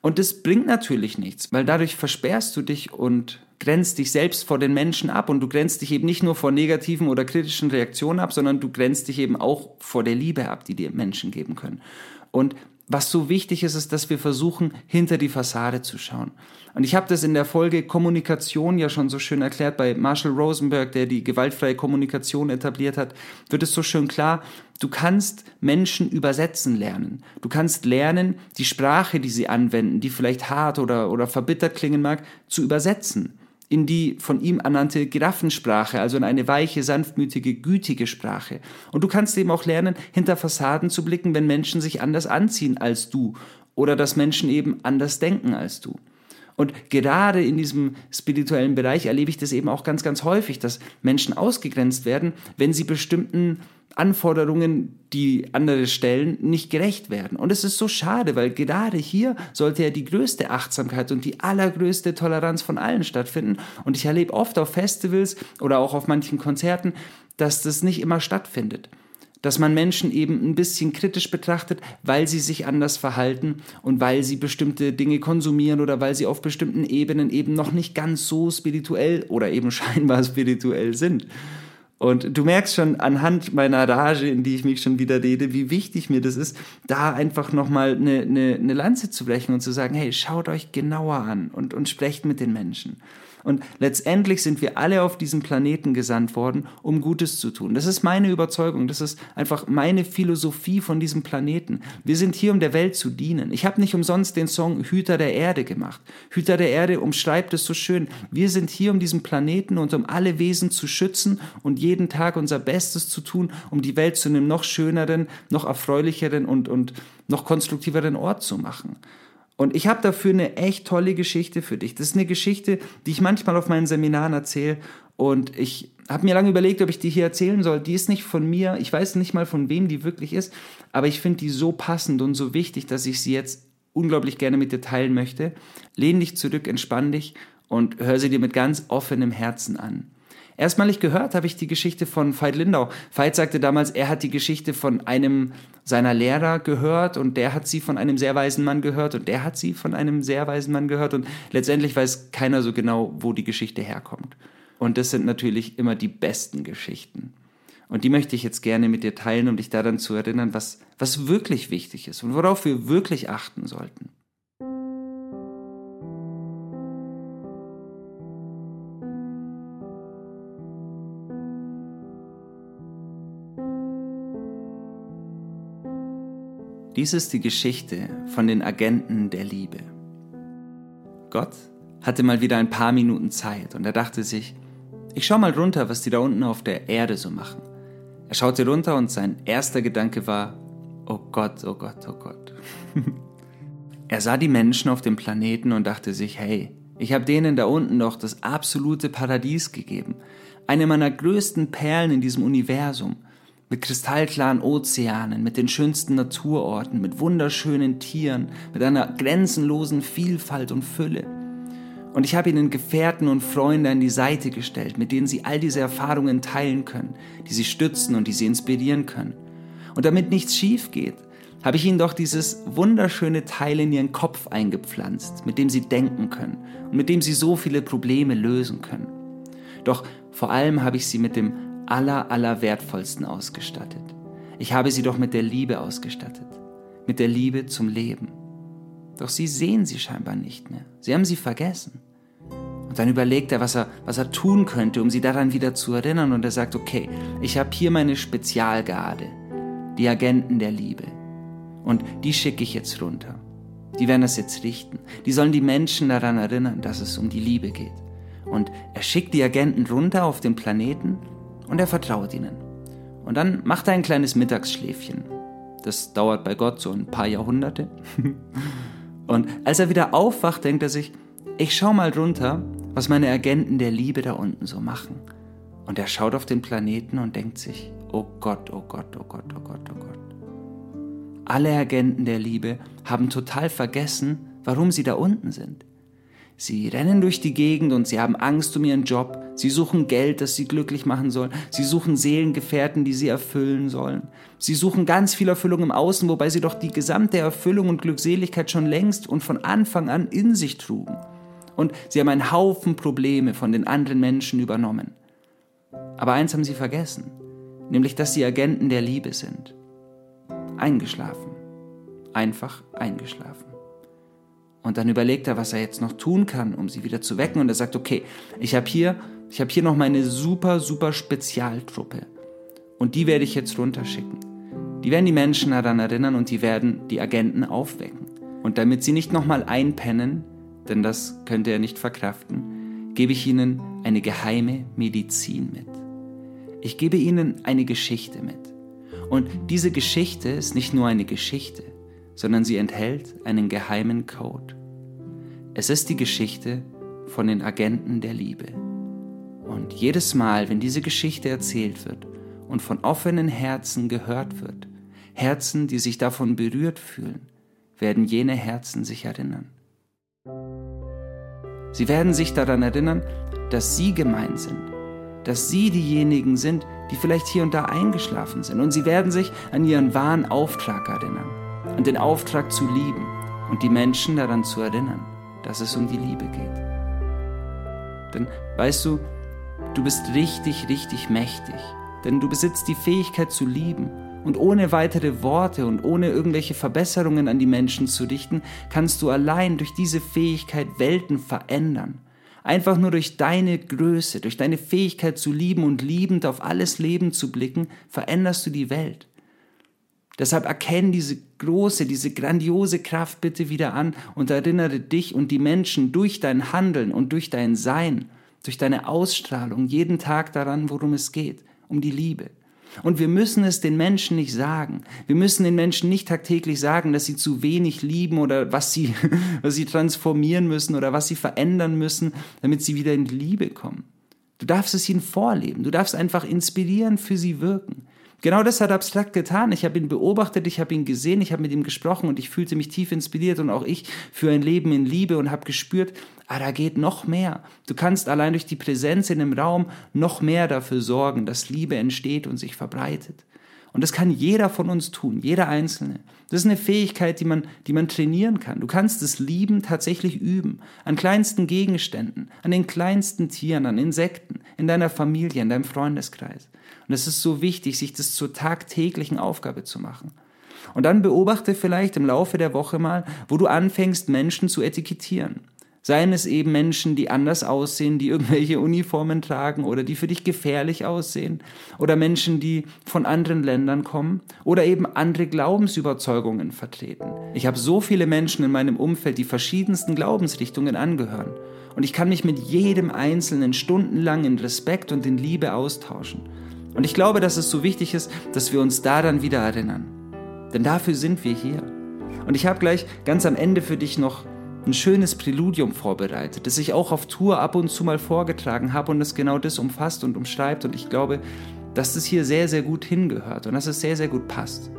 Und das bringt natürlich nichts, weil dadurch versperrst du dich und grenzt dich selbst vor den Menschen ab und du grenzt dich eben nicht nur vor negativen oder kritischen Reaktionen ab, sondern du grenzt dich eben auch vor der Liebe ab, die dir Menschen geben können. Und was so wichtig ist, ist, dass wir versuchen, hinter die Fassade zu schauen. Und ich habe das in der Folge Kommunikation ja schon so schön erklärt bei Marshall Rosenberg, der die gewaltfreie Kommunikation etabliert hat, wird es so schön klar, du kannst Menschen übersetzen lernen. Du kannst lernen, die Sprache, die sie anwenden, die vielleicht hart oder, oder verbittert klingen mag, zu übersetzen in die von ihm ernannte Giraffensprache, also in eine weiche, sanftmütige, gütige Sprache. Und du kannst eben auch lernen, hinter Fassaden zu blicken, wenn Menschen sich anders anziehen als du oder dass Menschen eben anders denken als du. Und gerade in diesem spirituellen Bereich erlebe ich das eben auch ganz, ganz häufig, dass Menschen ausgegrenzt werden, wenn sie bestimmten Anforderungen, die andere stellen, nicht gerecht werden. Und es ist so schade, weil gerade hier sollte ja die größte Achtsamkeit und die allergrößte Toleranz von allen stattfinden. Und ich erlebe oft auf Festivals oder auch auf manchen Konzerten, dass das nicht immer stattfindet dass man Menschen eben ein bisschen kritisch betrachtet, weil sie sich anders verhalten und weil sie bestimmte Dinge konsumieren oder weil sie auf bestimmten Ebenen eben noch nicht ganz so spirituell oder eben scheinbar spirituell sind. Und du merkst schon anhand meiner Rage, in die ich mich schon wieder rede, wie wichtig mir das ist, da einfach nochmal eine, eine, eine Lanze zu brechen und zu sagen, hey, schaut euch genauer an und, und sprecht mit den Menschen. Und letztendlich sind wir alle auf diesem Planeten gesandt worden, um Gutes zu tun. Das ist meine Überzeugung, das ist einfach meine Philosophie von diesem Planeten. Wir sind hier, um der Welt zu dienen. Ich habe nicht umsonst den Song Hüter der Erde gemacht. Hüter der Erde umschreibt es so schön. Wir sind hier, um diesen Planeten und um alle Wesen zu schützen und jeden Tag unser Bestes zu tun, um die Welt zu einem noch schöneren, noch erfreulicheren und, und noch konstruktiveren Ort zu machen. Und ich habe dafür eine echt tolle Geschichte für dich. Das ist eine Geschichte, die ich manchmal auf meinen Seminaren erzähle. Und ich habe mir lange überlegt, ob ich die hier erzählen soll. Die ist nicht von mir. Ich weiß nicht mal, von wem die wirklich ist. Aber ich finde die so passend und so wichtig, dass ich sie jetzt unglaublich gerne mit dir teilen möchte. Lehn dich zurück, entspann dich und hör sie dir mit ganz offenem Herzen an. Erstmalig gehört habe ich die Geschichte von Veit Lindau. Veit sagte damals, er hat die Geschichte von einem seiner Lehrer gehört und der hat sie von einem sehr weisen Mann gehört und der hat sie von einem sehr weisen Mann gehört und letztendlich weiß keiner so genau, wo die Geschichte herkommt. Und das sind natürlich immer die besten Geschichten. Und die möchte ich jetzt gerne mit dir teilen, um dich daran zu erinnern, was, was wirklich wichtig ist und worauf wir wirklich achten sollten. Dies ist die Geschichte von den Agenten der Liebe. Gott hatte mal wieder ein paar Minuten Zeit und er dachte sich, ich schau mal runter, was die da unten auf der Erde so machen. Er schaute runter und sein erster Gedanke war, oh Gott, oh Gott, oh Gott. er sah die Menschen auf dem Planeten und dachte sich, hey, ich habe denen da unten doch das absolute Paradies gegeben, eine meiner größten Perlen in diesem Universum mit kristallklaren Ozeanen, mit den schönsten Naturorten, mit wunderschönen Tieren, mit einer grenzenlosen Vielfalt und Fülle. Und ich habe ihnen Gefährten und Freunde an die Seite gestellt, mit denen sie all diese Erfahrungen teilen können, die sie stützen und die sie inspirieren können. Und damit nichts schief geht, habe ich ihnen doch dieses wunderschöne Teil in ihren Kopf eingepflanzt, mit dem sie denken können und mit dem sie so viele Probleme lösen können. Doch vor allem habe ich sie mit dem aller, aller wertvollsten ausgestattet. Ich habe sie doch mit der Liebe ausgestattet, mit der Liebe zum Leben. Doch sie sehen sie scheinbar nicht mehr. Sie haben sie vergessen. Und dann überlegt er, was er, was er tun könnte, um sie daran wieder zu erinnern. Und er sagt, okay, ich habe hier meine Spezialgarde, die Agenten der Liebe. Und die schicke ich jetzt runter. Die werden das jetzt richten. Die sollen die Menschen daran erinnern, dass es um die Liebe geht. Und er schickt die Agenten runter auf den Planeten und er vertraut ihnen. Und dann macht er ein kleines Mittagsschläfchen. Das dauert bei Gott so ein paar Jahrhunderte. und als er wieder aufwacht, denkt er sich, ich schau mal runter, was meine Agenten der Liebe da unten so machen. Und er schaut auf den Planeten und denkt sich, oh Gott, oh Gott, oh Gott, oh Gott, oh Gott. Alle Agenten der Liebe haben total vergessen, warum sie da unten sind. Sie rennen durch die Gegend und sie haben Angst um ihren Job. Sie suchen Geld, das sie glücklich machen soll. Sie suchen Seelengefährten, die sie erfüllen sollen. Sie suchen ganz viel Erfüllung im Außen, wobei sie doch die gesamte Erfüllung und Glückseligkeit schon längst und von Anfang an in sich trugen. Und sie haben einen Haufen Probleme von den anderen Menschen übernommen. Aber eins haben sie vergessen, nämlich dass sie Agenten der Liebe sind. Eingeschlafen. Einfach eingeschlafen. Und dann überlegt er, was er jetzt noch tun kann, um sie wieder zu wecken. Und er sagt, okay, ich habe hier, ich hier noch meine super, super Spezialtruppe. Und die werde ich jetzt runterschicken. Die werden die Menschen daran erinnern und die werden die Agenten aufwecken. Und damit sie nicht nochmal einpennen, denn das könnte er nicht verkraften, gebe ich ihnen eine geheime Medizin mit. Ich gebe ihnen eine Geschichte mit. Und diese Geschichte ist nicht nur eine Geschichte, sondern sie enthält einen geheimen Code. Es ist die Geschichte von den Agenten der Liebe. Und jedes Mal, wenn diese Geschichte erzählt wird und von offenen Herzen gehört wird, Herzen, die sich davon berührt fühlen, werden jene Herzen sich erinnern. Sie werden sich daran erinnern, dass sie gemein sind, dass sie diejenigen sind, die vielleicht hier und da eingeschlafen sind. Und sie werden sich an ihren wahren Auftrag erinnern, an den Auftrag zu lieben und die Menschen daran zu erinnern dass es um die Liebe geht. Denn weißt du, du bist richtig, richtig mächtig, denn du besitzt die Fähigkeit zu lieben und ohne weitere Worte und ohne irgendwelche Verbesserungen an die Menschen zu richten, kannst du allein durch diese Fähigkeit Welten verändern. Einfach nur durch deine Größe, durch deine Fähigkeit zu lieben und liebend auf alles Leben zu blicken, veränderst du die Welt. Deshalb erkenn diese große, diese grandiose Kraft bitte wieder an und erinnere dich und die Menschen durch dein Handeln und durch dein Sein, durch deine Ausstrahlung jeden Tag daran, worum es geht, um die Liebe. Und wir müssen es den Menschen nicht sagen. Wir müssen den Menschen nicht tagtäglich sagen, dass sie zu wenig lieben oder was sie, was sie transformieren müssen oder was sie verändern müssen, damit sie wieder in Liebe kommen. Du darfst es ihnen vorleben. Du darfst einfach inspirierend für sie wirken. Genau das hat Abstrakt getan. Ich habe ihn beobachtet, ich habe ihn gesehen, ich habe mit ihm gesprochen und ich fühlte mich tief inspiriert und auch ich für ein Leben in Liebe und habe gespürt, ah, da geht noch mehr. Du kannst allein durch die Präsenz in dem Raum noch mehr dafür sorgen, dass Liebe entsteht und sich verbreitet. Und das kann jeder von uns tun, jeder Einzelne. Das ist eine Fähigkeit, die man, die man trainieren kann. Du kannst das Lieben tatsächlich üben. An kleinsten Gegenständen, an den kleinsten Tieren, an Insekten, in deiner Familie, in deinem Freundeskreis. Und es ist so wichtig, sich das zur tagtäglichen Aufgabe zu machen. Und dann beobachte vielleicht im Laufe der Woche mal, wo du anfängst, Menschen zu etikettieren. Seien es eben Menschen, die anders aussehen, die irgendwelche Uniformen tragen oder die für dich gefährlich aussehen, oder Menschen, die von anderen Ländern kommen oder eben andere Glaubensüberzeugungen vertreten. Ich habe so viele Menschen in meinem Umfeld, die verschiedensten Glaubensrichtungen angehören. Und ich kann mich mit jedem Einzelnen stundenlang in Respekt und in Liebe austauschen. Und ich glaube, dass es so wichtig ist, dass wir uns daran wieder erinnern. Denn dafür sind wir hier. Und ich habe gleich ganz am Ende für dich noch ein schönes Präludium vorbereitet, das ich auch auf Tour ab und zu mal vorgetragen habe und das genau das umfasst und umschreibt. Und ich glaube, dass das hier sehr, sehr gut hingehört und dass es sehr, sehr gut passt.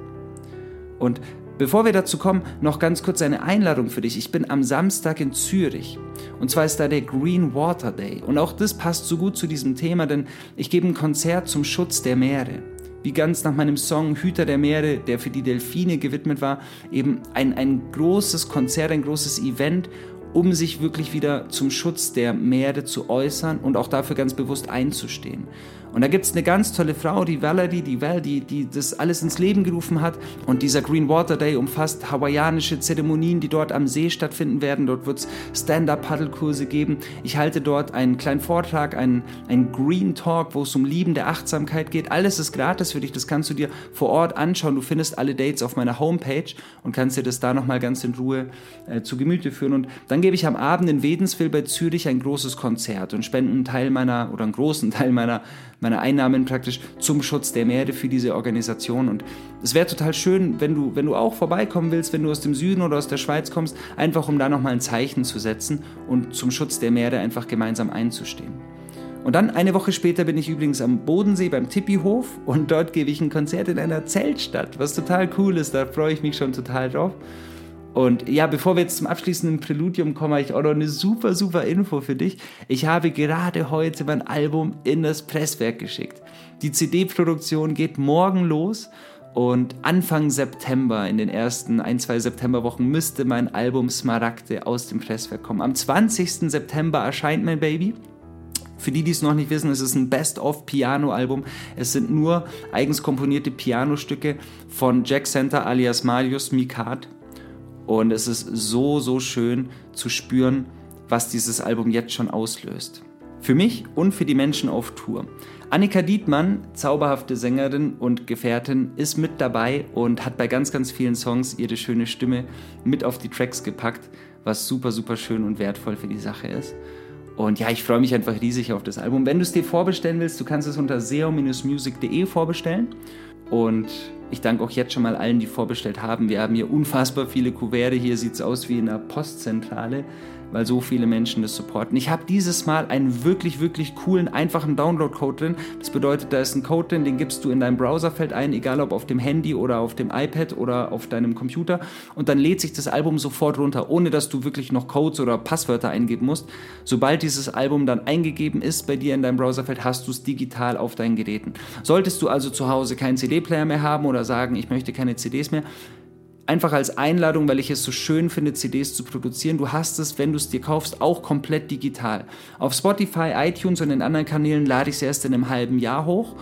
Und Bevor wir dazu kommen, noch ganz kurz eine Einladung für dich. Ich bin am Samstag in Zürich. Und zwar ist da der Green Water Day. Und auch das passt so gut zu diesem Thema, denn ich gebe ein Konzert zum Schutz der Meere. Wie ganz nach meinem Song Hüter der Meere, der für die Delfine gewidmet war, eben ein, ein großes Konzert, ein großes Event, um sich wirklich wieder zum Schutz der Meere zu äußern und auch dafür ganz bewusst einzustehen. Und da gibt es eine ganz tolle Frau, die Valerie, die Val, die, die das alles ins Leben gerufen hat. Und dieser Green Water Day umfasst hawaiianische Zeremonien, die dort am See stattfinden werden. Dort wird es Stand-up-Paddelkurse geben. Ich halte dort einen kleinen Vortrag, einen, einen Green Talk, wo es um Lieben der Achtsamkeit geht. Alles ist gratis für dich, das kannst du dir vor Ort anschauen. Du findest alle Dates auf meiner Homepage und kannst dir das da nochmal ganz in Ruhe äh, zu Gemüte führen. Und dann gebe ich am Abend in Wedenswil bei Zürich ein großes Konzert und spende einen Teil meiner oder einen großen Teil meiner meine Einnahmen praktisch zum Schutz der Meere für diese Organisation. Und es wäre total schön, wenn du, wenn du auch vorbeikommen willst, wenn du aus dem Süden oder aus der Schweiz kommst, einfach um da nochmal ein Zeichen zu setzen und zum Schutz der Meere einfach gemeinsam einzustehen. Und dann eine Woche später bin ich übrigens am Bodensee beim Tippihof und dort gebe ich ein Konzert in einer Zeltstadt, was total cool ist, da freue ich mich schon total drauf. Und ja, bevor wir jetzt zum abschließenden Präludium kommen, habe ich auch noch eine super, super Info für dich. Ich habe gerade heute mein Album in das Presswerk geschickt. Die CD-Produktion geht morgen los und Anfang September, in den ersten ein, zwei Septemberwochen, müsste mein Album Smaragde aus dem Presswerk kommen. Am 20. September erscheint mein Baby. Für die, die es noch nicht wissen, es ist ein Best-of-Piano-Album. Es sind nur eigens komponierte Pianostücke von Jack Center alias Marius Mikat. Und es ist so, so schön zu spüren, was dieses Album jetzt schon auslöst. Für mich und für die Menschen auf Tour. Annika Dietmann, zauberhafte Sängerin und Gefährtin, ist mit dabei und hat bei ganz, ganz vielen Songs ihre schöne Stimme mit auf die Tracks gepackt, was super, super schön und wertvoll für die Sache ist. Und ja, ich freue mich einfach riesig auf das Album. Wenn du es dir vorbestellen willst, du kannst es unter seo-music.de vorbestellen. Und ich danke auch jetzt schon mal allen, die vorbestellt haben. Wir haben hier unfassbar viele Kuverte. Hier sieht es aus wie in einer Postzentrale weil so viele Menschen das supporten. Ich habe dieses Mal einen wirklich, wirklich coolen, einfachen Download-Code drin. Das bedeutet, da ist ein Code drin, den gibst du in dein Browserfeld ein, egal ob auf dem Handy oder auf dem iPad oder auf deinem Computer. Und dann lädt sich das Album sofort runter, ohne dass du wirklich noch Codes oder Passwörter eingeben musst. Sobald dieses Album dann eingegeben ist bei dir in deinem Browserfeld, hast du es digital auf deinen Geräten. Solltest du also zu Hause keinen CD-Player mehr haben oder sagen, ich möchte keine CDs mehr, einfach als Einladung, weil ich es so schön finde, CDs zu produzieren. Du hast es, wenn du es dir kaufst, auch komplett digital. Auf Spotify, iTunes und den anderen Kanälen lade ich es erst in einem halben Jahr hoch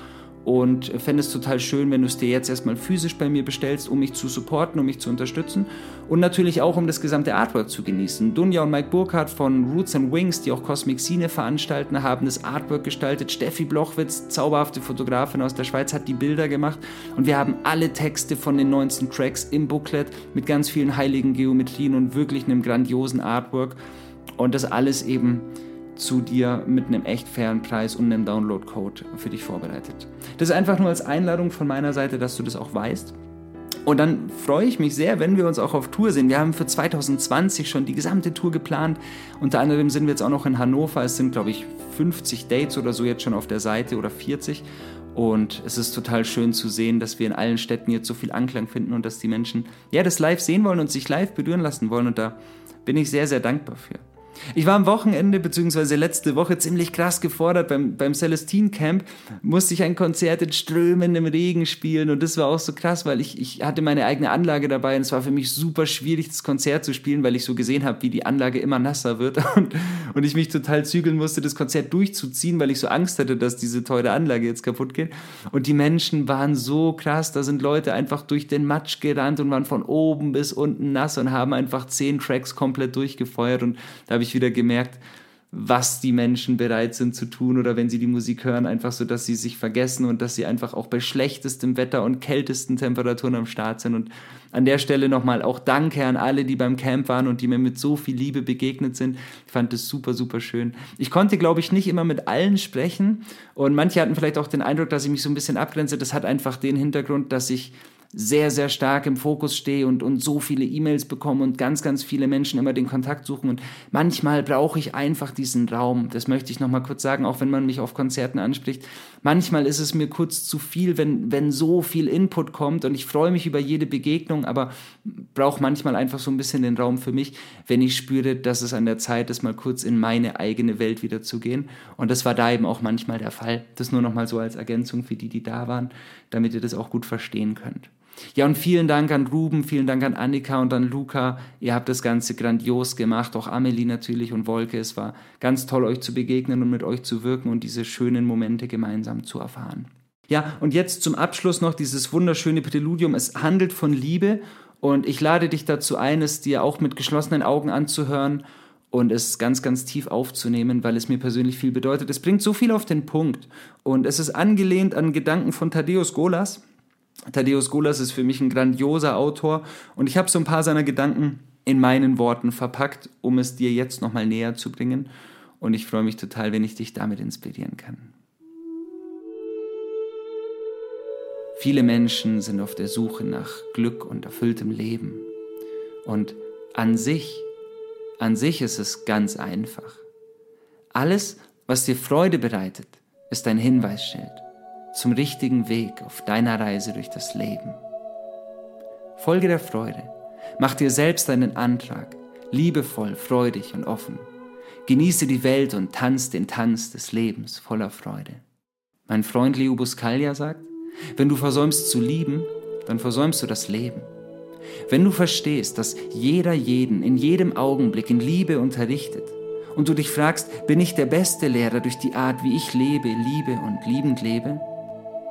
und fände es total schön, wenn du es dir jetzt erstmal physisch bei mir bestellst, um mich zu supporten, um mich zu unterstützen und natürlich auch, um das gesamte Artwork zu genießen. Dunja und Mike Burkhardt von Roots and Wings, die auch Cosmic Scene veranstalten, haben das Artwork gestaltet. Steffi Blochwitz, zauberhafte Fotografin aus der Schweiz, hat die Bilder gemacht und wir haben alle Texte von den 19 Tracks im Booklet mit ganz vielen heiligen Geometrien und wirklich einem grandiosen Artwork und das alles eben zu dir mit einem echt fairen Preis und einem Download-Code für dich vorbereitet. Das ist einfach nur als Einladung von meiner Seite, dass du das auch weißt. Und dann freue ich mich sehr, wenn wir uns auch auf Tour sehen. Wir haben für 2020 schon die gesamte Tour geplant. Unter anderem sind wir jetzt auch noch in Hannover. Es sind, glaube ich, 50 Dates oder so jetzt schon auf der Seite oder 40. Und es ist total schön zu sehen, dass wir in allen Städten jetzt so viel Anklang finden und dass die Menschen ja das live sehen wollen und sich live berühren lassen wollen. Und da bin ich sehr, sehr dankbar für. Ich war am Wochenende bzw. letzte Woche ziemlich krass gefordert. Beim, beim Celestine Camp musste ich ein Konzert in strömendem Regen spielen und das war auch so krass, weil ich, ich hatte meine eigene Anlage dabei und es war für mich super schwierig, das Konzert zu spielen, weil ich so gesehen habe, wie die Anlage immer nasser wird und, und ich mich total zügeln musste, das Konzert durchzuziehen, weil ich so Angst hatte, dass diese teure Anlage jetzt kaputt geht. Und die Menschen waren so krass, da sind Leute einfach durch den Matsch gerannt und waren von oben bis unten nass und haben einfach zehn Tracks komplett durchgefeuert und da habe ich wieder gemerkt, was die Menschen bereit sind zu tun oder wenn sie die Musik hören, einfach so, dass sie sich vergessen und dass sie einfach auch bei schlechtestem Wetter und kältesten Temperaturen am Start sind. Und an der Stelle nochmal auch Danke an alle, die beim Camp waren und die mir mit so viel Liebe begegnet sind. Ich fand es super, super schön. Ich konnte, glaube ich, nicht immer mit allen sprechen und manche hatten vielleicht auch den Eindruck, dass ich mich so ein bisschen abgrenze. Das hat einfach den Hintergrund, dass ich sehr, sehr stark im Fokus stehe und, und so viele E-Mails bekomme und ganz, ganz viele Menschen immer den Kontakt suchen. Und manchmal brauche ich einfach diesen Raum. Das möchte ich nochmal kurz sagen, auch wenn man mich auf Konzerten anspricht. Manchmal ist es mir kurz zu viel, wenn, wenn so viel Input kommt und ich freue mich über jede Begegnung, aber brauche manchmal einfach so ein bisschen den Raum für mich, wenn ich spüre, dass es an der Zeit ist, mal kurz in meine eigene Welt wieder zu gehen. Und das war da eben auch manchmal der Fall. Das nur nochmal so als Ergänzung für die, die da waren, damit ihr das auch gut verstehen könnt. Ja, und vielen Dank an Ruben, vielen Dank an Annika und an Luca. Ihr habt das Ganze grandios gemacht, auch Amelie natürlich und Wolke. Es war ganz toll, euch zu begegnen und mit euch zu wirken und diese schönen Momente gemeinsam zu erfahren. Ja, und jetzt zum Abschluss noch dieses wunderschöne Präludium. Es handelt von Liebe und ich lade dich dazu ein, es dir auch mit geschlossenen Augen anzuhören und es ganz, ganz tief aufzunehmen, weil es mir persönlich viel bedeutet. Es bringt so viel auf den Punkt und es ist angelehnt an Gedanken von Thaddeus Golas Thaddeus Golas ist für mich ein grandioser Autor und ich habe so ein paar seiner Gedanken in meinen Worten verpackt, um es dir jetzt nochmal näher zu bringen. Und ich freue mich total, wenn ich dich damit inspirieren kann. Viele Menschen sind auf der Suche nach Glück und erfülltem Leben. Und an sich, an sich ist es ganz einfach. Alles, was dir Freude bereitet, ist ein Hinweisschild zum richtigen Weg auf deiner Reise durch das Leben. Folge der Freude. Mach dir selbst einen Antrag, liebevoll, freudig und offen. Genieße die Welt und tanz den Tanz des Lebens voller Freude. Mein Freund Leo Buscaglia sagt, wenn du versäumst zu lieben, dann versäumst du das Leben. Wenn du verstehst, dass jeder jeden in jedem Augenblick in Liebe unterrichtet und du dich fragst, bin ich der beste Lehrer durch die Art, wie ich lebe, liebe und liebend lebe,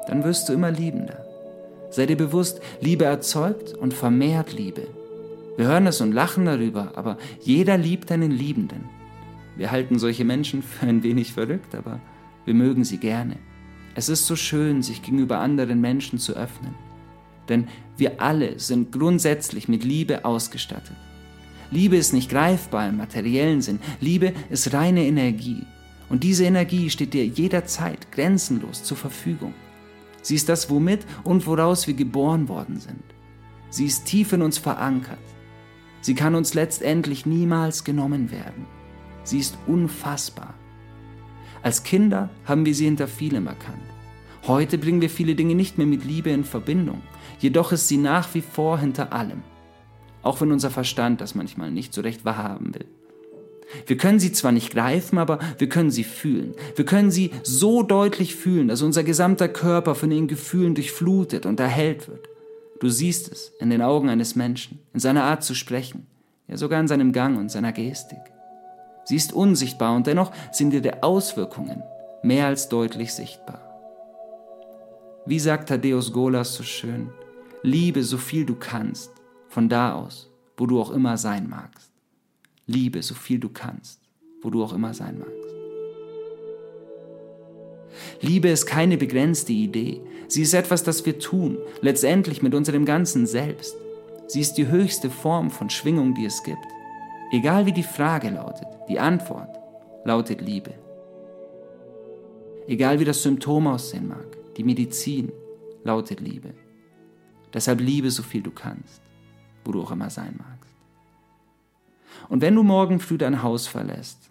dann wirst du immer liebender. Sei dir bewusst, Liebe erzeugt und vermehrt Liebe. Wir hören es und lachen darüber, aber jeder liebt einen Liebenden. Wir halten solche Menschen für ein wenig verrückt, aber wir mögen sie gerne. Es ist so schön, sich gegenüber anderen Menschen zu öffnen. Denn wir alle sind grundsätzlich mit Liebe ausgestattet. Liebe ist nicht greifbar im materiellen Sinn. Liebe ist reine Energie. Und diese Energie steht dir jederzeit grenzenlos zur Verfügung. Sie ist das, womit und woraus wir geboren worden sind. Sie ist tief in uns verankert. Sie kann uns letztendlich niemals genommen werden. Sie ist unfassbar. Als Kinder haben wir sie hinter vielem erkannt. Heute bringen wir viele Dinge nicht mehr mit Liebe in Verbindung, jedoch ist sie nach wie vor hinter allem, auch wenn unser Verstand das manchmal nicht so recht wahrhaben will. Wir können sie zwar nicht greifen, aber wir können sie fühlen. Wir können sie so deutlich fühlen, dass unser gesamter Körper von ihren Gefühlen durchflutet und erhellt wird. Du siehst es in den Augen eines Menschen, in seiner Art zu sprechen, ja sogar in seinem Gang und seiner Gestik. Sie ist unsichtbar und dennoch sind ihre Auswirkungen mehr als deutlich sichtbar. Wie sagt Thaddeus Golas so schön, liebe so viel du kannst, von da aus, wo du auch immer sein magst. Liebe so viel du kannst, wo du auch immer sein magst. Liebe ist keine begrenzte Idee. Sie ist etwas, das wir tun, letztendlich mit unserem ganzen Selbst. Sie ist die höchste Form von Schwingung, die es gibt. Egal wie die Frage lautet, die Antwort lautet Liebe. Egal wie das Symptom aussehen mag, die Medizin lautet Liebe. Deshalb liebe so viel du kannst, wo du auch immer sein magst. Und wenn du morgen früh dein Haus verlässt,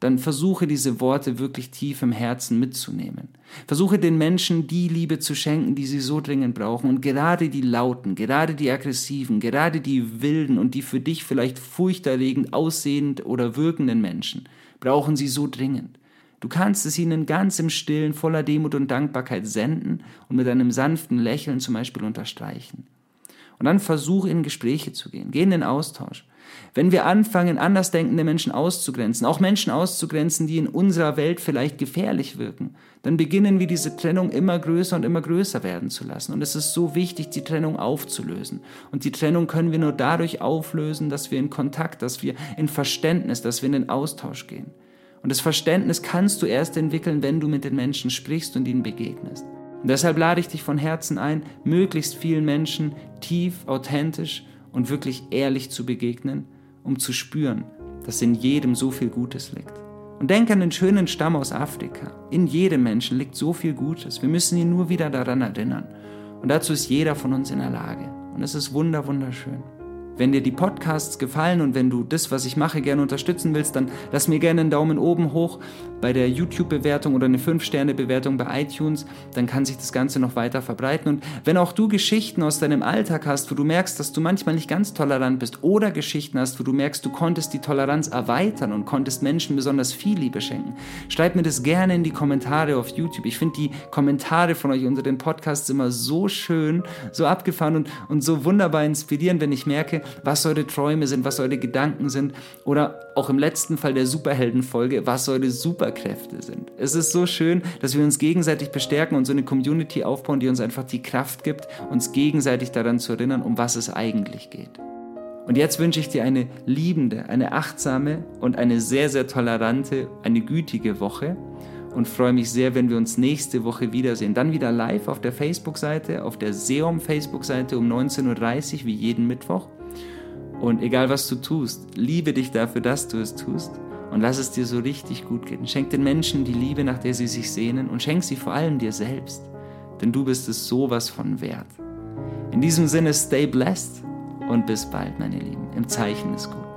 dann versuche diese Worte wirklich tief im Herzen mitzunehmen. Versuche den Menschen die Liebe zu schenken, die sie so dringend brauchen. Und gerade die lauten, gerade die aggressiven, gerade die wilden und die für dich vielleicht furchterregend aussehend oder wirkenden Menschen brauchen sie so dringend. Du kannst es ihnen ganz im Stillen, voller Demut und Dankbarkeit senden und mit einem sanften Lächeln zum Beispiel unterstreichen. Und dann versuch in Gespräche zu gehen, geh in den Austausch. Wenn wir anfangen, andersdenkende Menschen auszugrenzen, auch Menschen auszugrenzen, die in unserer Welt vielleicht gefährlich wirken, dann beginnen wir diese Trennung immer größer und immer größer werden zu lassen. Und es ist so wichtig, die Trennung aufzulösen. Und die Trennung können wir nur dadurch auflösen, dass wir in Kontakt, dass wir in Verständnis, dass wir in den Austausch gehen. Und das Verständnis kannst du erst entwickeln, wenn du mit den Menschen sprichst und ihnen begegnest. Und deshalb lade ich dich von Herzen ein, möglichst vielen Menschen tief, authentisch und wirklich ehrlich zu begegnen, um zu spüren, dass in jedem so viel Gutes liegt. Und denk an den schönen Stamm aus Afrika. In jedem Menschen liegt so viel Gutes. Wir müssen ihn nur wieder daran erinnern. Und dazu ist jeder von uns in der Lage. Und es ist wunder, wunderschön. Wenn dir die Podcasts gefallen und wenn du das, was ich mache, gerne unterstützen willst, dann lass mir gerne einen Daumen oben hoch bei der YouTube-Bewertung oder eine 5-Sterne-Bewertung bei iTunes. Dann kann sich das Ganze noch weiter verbreiten. Und wenn auch du Geschichten aus deinem Alltag hast, wo du merkst, dass du manchmal nicht ganz tolerant bist oder Geschichten hast, wo du merkst, du konntest die Toleranz erweitern und konntest Menschen besonders viel Liebe schenken, schreib mir das gerne in die Kommentare auf YouTube. Ich finde die Kommentare von euch unter den Podcasts immer so schön, so abgefahren und, und so wunderbar inspirierend, wenn ich merke, was eure Träume sind, was eure Gedanken sind oder auch im letzten Fall der Superheldenfolge, was eure Superkräfte sind. Es ist so schön, dass wir uns gegenseitig bestärken und so eine Community aufbauen, die uns einfach die Kraft gibt, uns gegenseitig daran zu erinnern, um was es eigentlich geht. Und jetzt wünsche ich dir eine liebende, eine achtsame und eine sehr, sehr tolerante, eine gütige Woche und freue mich sehr, wenn wir uns nächste Woche wiedersehen. Dann wieder live auf der Facebook-Seite, auf der Seom Facebook-Seite um 19.30 Uhr, wie jeden Mittwoch. Und egal was du tust, liebe dich dafür, dass du es tust und lass es dir so richtig gut gehen. Schenk den Menschen die Liebe, nach der sie sich sehnen und schenk sie vor allem dir selbst, denn du bist es sowas von wert. In diesem Sinne, stay blessed und bis bald, meine Lieben, im Zeichen des Guten.